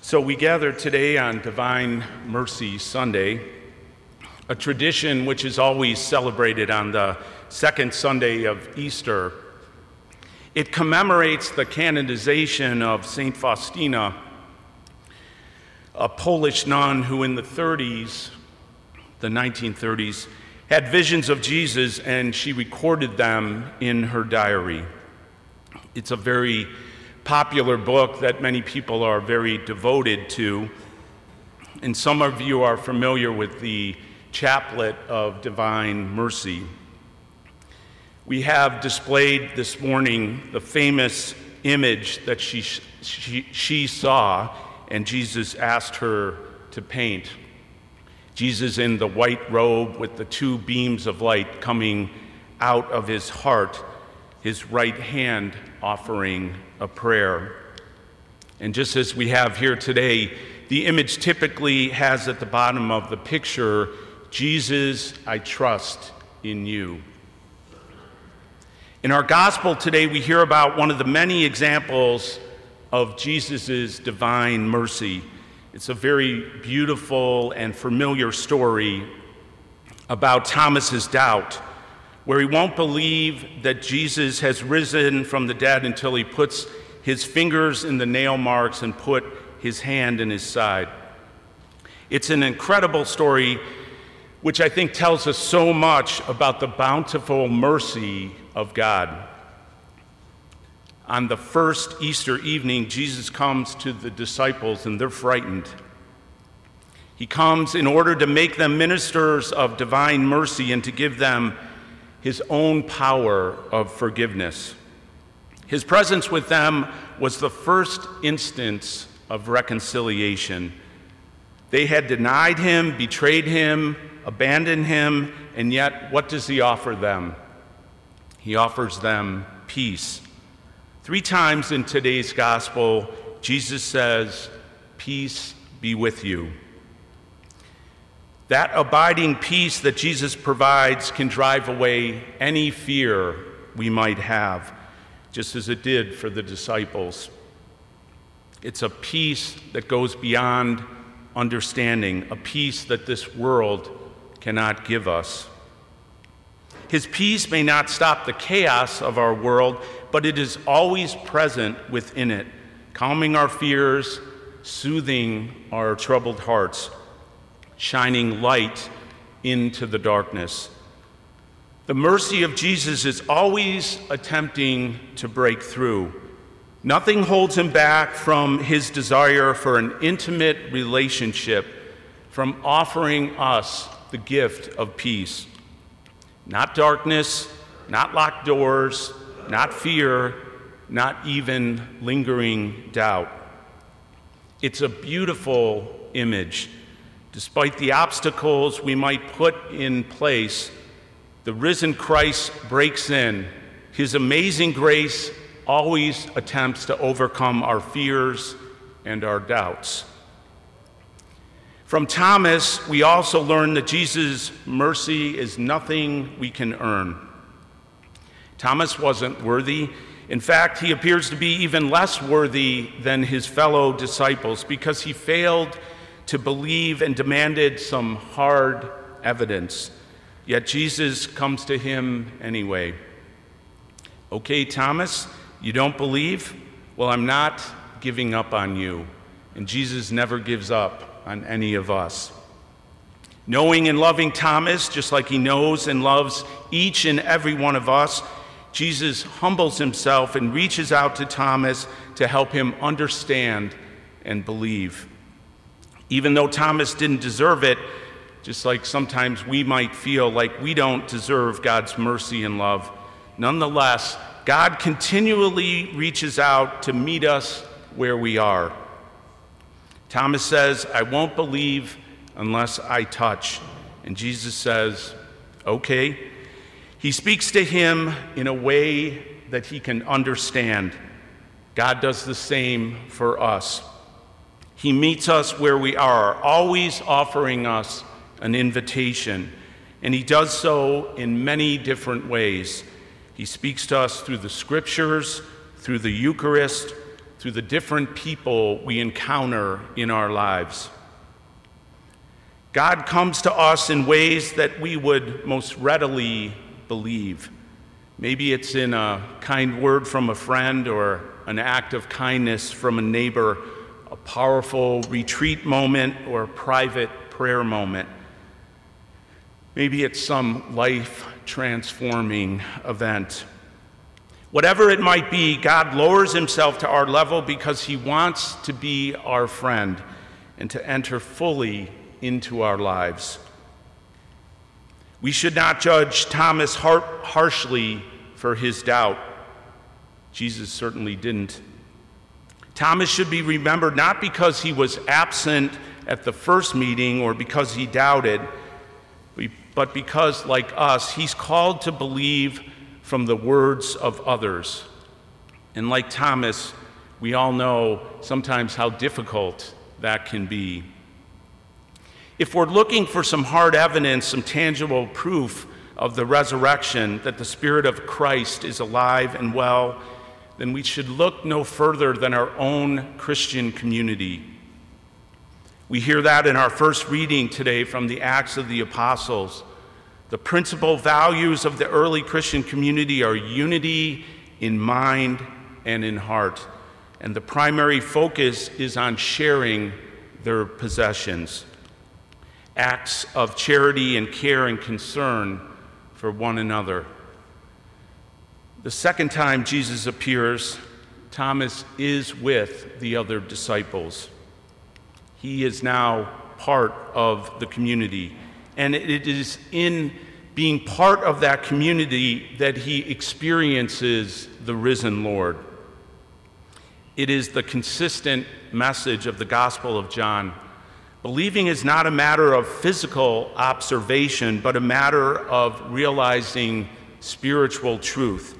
So we gather today on Divine Mercy Sunday, a tradition which is always celebrated on the second Sunday of Easter. It commemorates the canonization of St. Faustina, a Polish nun who in the 30s, the 1930s, had visions of Jesus and she recorded them in her diary. It's a very popular book that many people are very devoted to. And some of you are familiar with the Chaplet of Divine Mercy. We have displayed this morning the famous image that she, she, she saw and Jesus asked her to paint. Jesus in the white robe with the two beams of light coming out of his heart, his right hand offering a prayer. And just as we have here today, the image typically has at the bottom of the picture, Jesus, I trust in you. In our gospel today, we hear about one of the many examples of Jesus' divine mercy. It's a very beautiful and familiar story about Thomas's doubt where he won't believe that Jesus has risen from the dead until he puts his fingers in the nail marks and put his hand in his side. It's an incredible story which I think tells us so much about the bountiful mercy of God. On the first Easter evening, Jesus comes to the disciples and they're frightened. He comes in order to make them ministers of divine mercy and to give them his own power of forgiveness. His presence with them was the first instance of reconciliation. They had denied him, betrayed him, abandoned him, and yet what does he offer them? He offers them peace. Three times in today's gospel, Jesus says, Peace be with you. That abiding peace that Jesus provides can drive away any fear we might have, just as it did for the disciples. It's a peace that goes beyond understanding, a peace that this world cannot give us. His peace may not stop the chaos of our world, but it is always present within it, calming our fears, soothing our troubled hearts shining light into the darkness. The mercy of Jesus is always attempting to break through. Nothing holds him back from his desire for an intimate relationship, from offering us the gift of peace. Not darkness, not locked doors, not fear, not even lingering doubt. It's a beautiful image Despite the obstacles we might put in place, the risen Christ breaks in. His amazing grace always attempts to overcome our fears and our doubts. From Thomas, we also learn that Jesus' mercy is nothing we can earn. Thomas wasn't worthy. In fact, he appears to be even less worthy than his fellow disciples because he failed to believe and demanded some hard evidence. Yet Jesus comes to him anyway. Okay, Thomas, you don't believe? Well, I'm not giving up on you. And Jesus never gives up on any of us. Knowing and loving Thomas, just like he knows and loves each and every one of us, Jesus humbles himself and reaches out to Thomas to help him understand and believe. Even though Thomas didn't deserve it, just like sometimes we might feel like we don't deserve God's mercy and love, nonetheless, God continually reaches out to meet us where we are. Thomas says, I won't believe unless I touch. And Jesus says, Okay. He speaks to him in a way that he can understand. God does the same for us. He meets us where we are, always offering us an invitation. And He does so in many different ways. He speaks to us through the scriptures, through the Eucharist, through the different people we encounter in our lives. God comes to us in ways that we would most readily believe. Maybe it's in a kind word from a friend or an act of kindness from a neighbor, powerful retreat moment or private prayer moment. Maybe it's some life transforming event. Whatever it might be, God lowers himself to our level because he wants to be our friend and to enter fully into our lives. We should not judge Thomas har- harshly for his doubt. Jesus certainly didn't. Thomas should be remembered not because he was absent at the first meeting or because he doubted, but because, like us, he's called to believe from the words of others. And like Thomas, we all know sometimes how difficult that can be. If we're looking for some hard evidence, some tangible proof of the resurrection, that the Spirit of Christ is alive and well, then we should look no further than our own Christian community. We hear that in our first reading today from the Acts of the Apostles. The principal values of the early Christian community are unity in mind and in heart. And the primary focus is on sharing their possessions. Acts of charity and care and concern for one another. The second time Jesus appears, Thomas is with the other disciples. He is now part of the community. And it is in being part of that community that he experiences the risen Lord. It is the consistent message of the Gospel of John. Believing is not a matter of physical observation, but a matter of realizing spiritual truth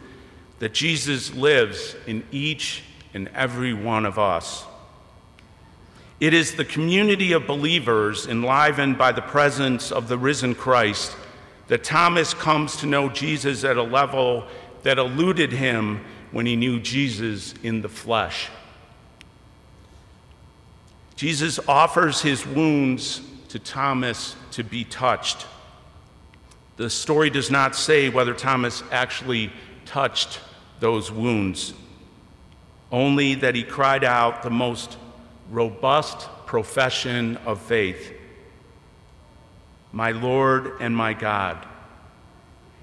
that Jesus lives in each and every one of us. It is the community of believers enlivened by the presence of the risen Christ that Thomas comes to know Jesus at a level that eluded him when he knew Jesus in the flesh. Jesus offers his wounds to Thomas to be touched. The story does not say whether Thomas actually touched those wounds, only that he cried out the most robust profession of faith My Lord and my God.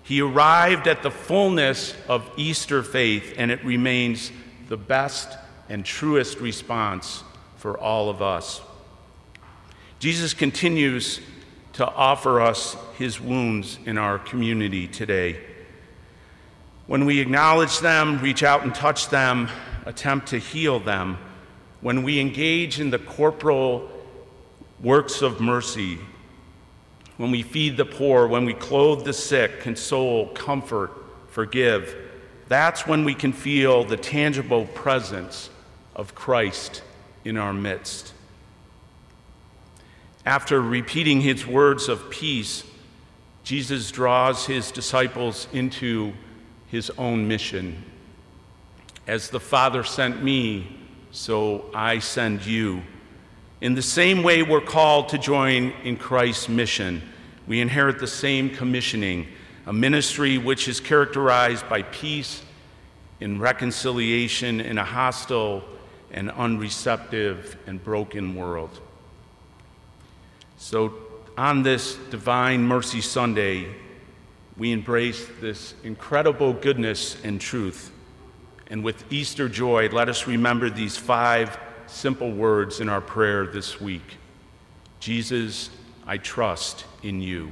He arrived at the fullness of Easter faith, and it remains the best and truest response for all of us. Jesus continues to offer us his wounds in our community today. When we acknowledge them, reach out and touch them, attempt to heal them, when we engage in the corporal works of mercy, when we feed the poor, when we clothe the sick, console, comfort, forgive, that's when we can feel the tangible presence of Christ in our midst. After repeating his words of peace, Jesus draws his disciples into his own mission. As the Father sent me, so I send you. In the same way, we're called to join in Christ's mission. We inherit the same commissioning, a ministry which is characterized by peace and reconciliation in a hostile and unreceptive and broken world. So, on this Divine Mercy Sunday, we embrace this incredible goodness and truth. And with Easter joy, let us remember these five simple words in our prayer this week Jesus, I trust in you.